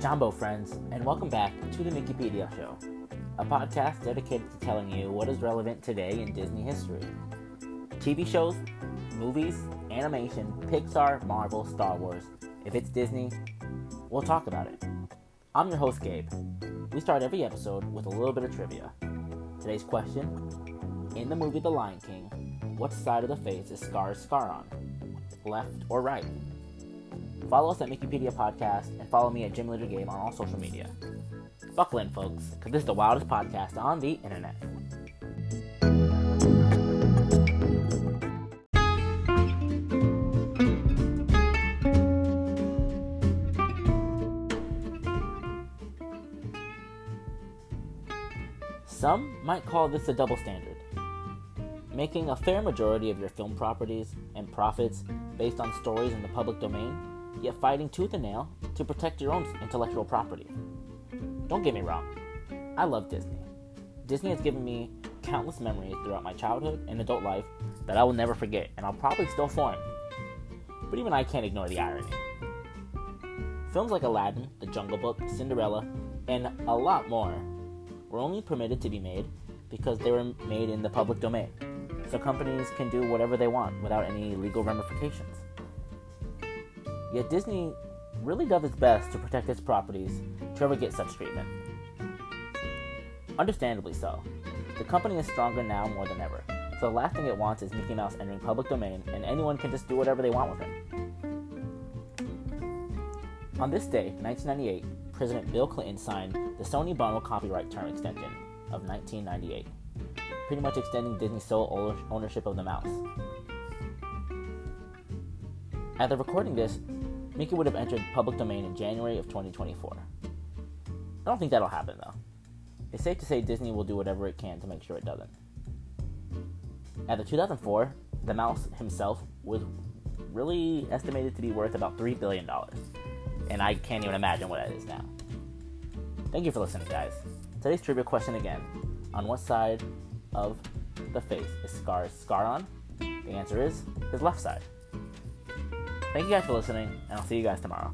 Jumbo friends, and welcome back to the Mickeypedia Show, a podcast dedicated to telling you what is relevant today in Disney history. TV shows, movies, animation, Pixar, Marvel, Star Wars. If it's Disney, we'll talk about it. I'm your host, Gabe. We start every episode with a little bit of trivia. Today's question In the movie The Lion King, what side of the face is Scar's scar on? Left or right? Follow us at Mickeypedia Podcast and follow me at Jim Litter Game on all social media. Buckle in, folks, because this is the wildest podcast on the internet. Some might call this a double standard, making a fair majority of your film properties and profits based on stories in the public domain, yet fighting tooth and nail to protect your own intellectual property. Don't get me wrong, I love Disney. Disney has given me countless memories throughout my childhood and adult life that I will never forget, and I'll probably still form. But even I can't ignore the irony. Films like Aladdin, The Jungle Book, Cinderella, and a lot more were only permitted to be made because they were made in the public domain, so companies can do whatever they want without any legal ramifications. Yet Disney really does its best to protect its properties to ever get such treatment. Understandably so. The company is stronger now more than ever, so the last thing it wants is Mickey Mouse entering public domain and anyone can just do whatever they want with him. On this day, 1998, President Bill Clinton signed the Sonny Bono copyright term extension of 1998, pretty much extending Disney's sole ownership of the mouse. At the recording this, Mickey would have entered public domain in January of 2024. I don't think that'll happen though. It's safe to say Disney will do whatever it can to make sure it doesn't. At the 2004, the mouse himself was really estimated to be worth about $3 billion and I can't even imagine what it is now. Thank you for listening, guys. Today's trivia question again on what side of the face is Scar's scar on? The answer is his left side. Thank you guys for listening, and I'll see you guys tomorrow.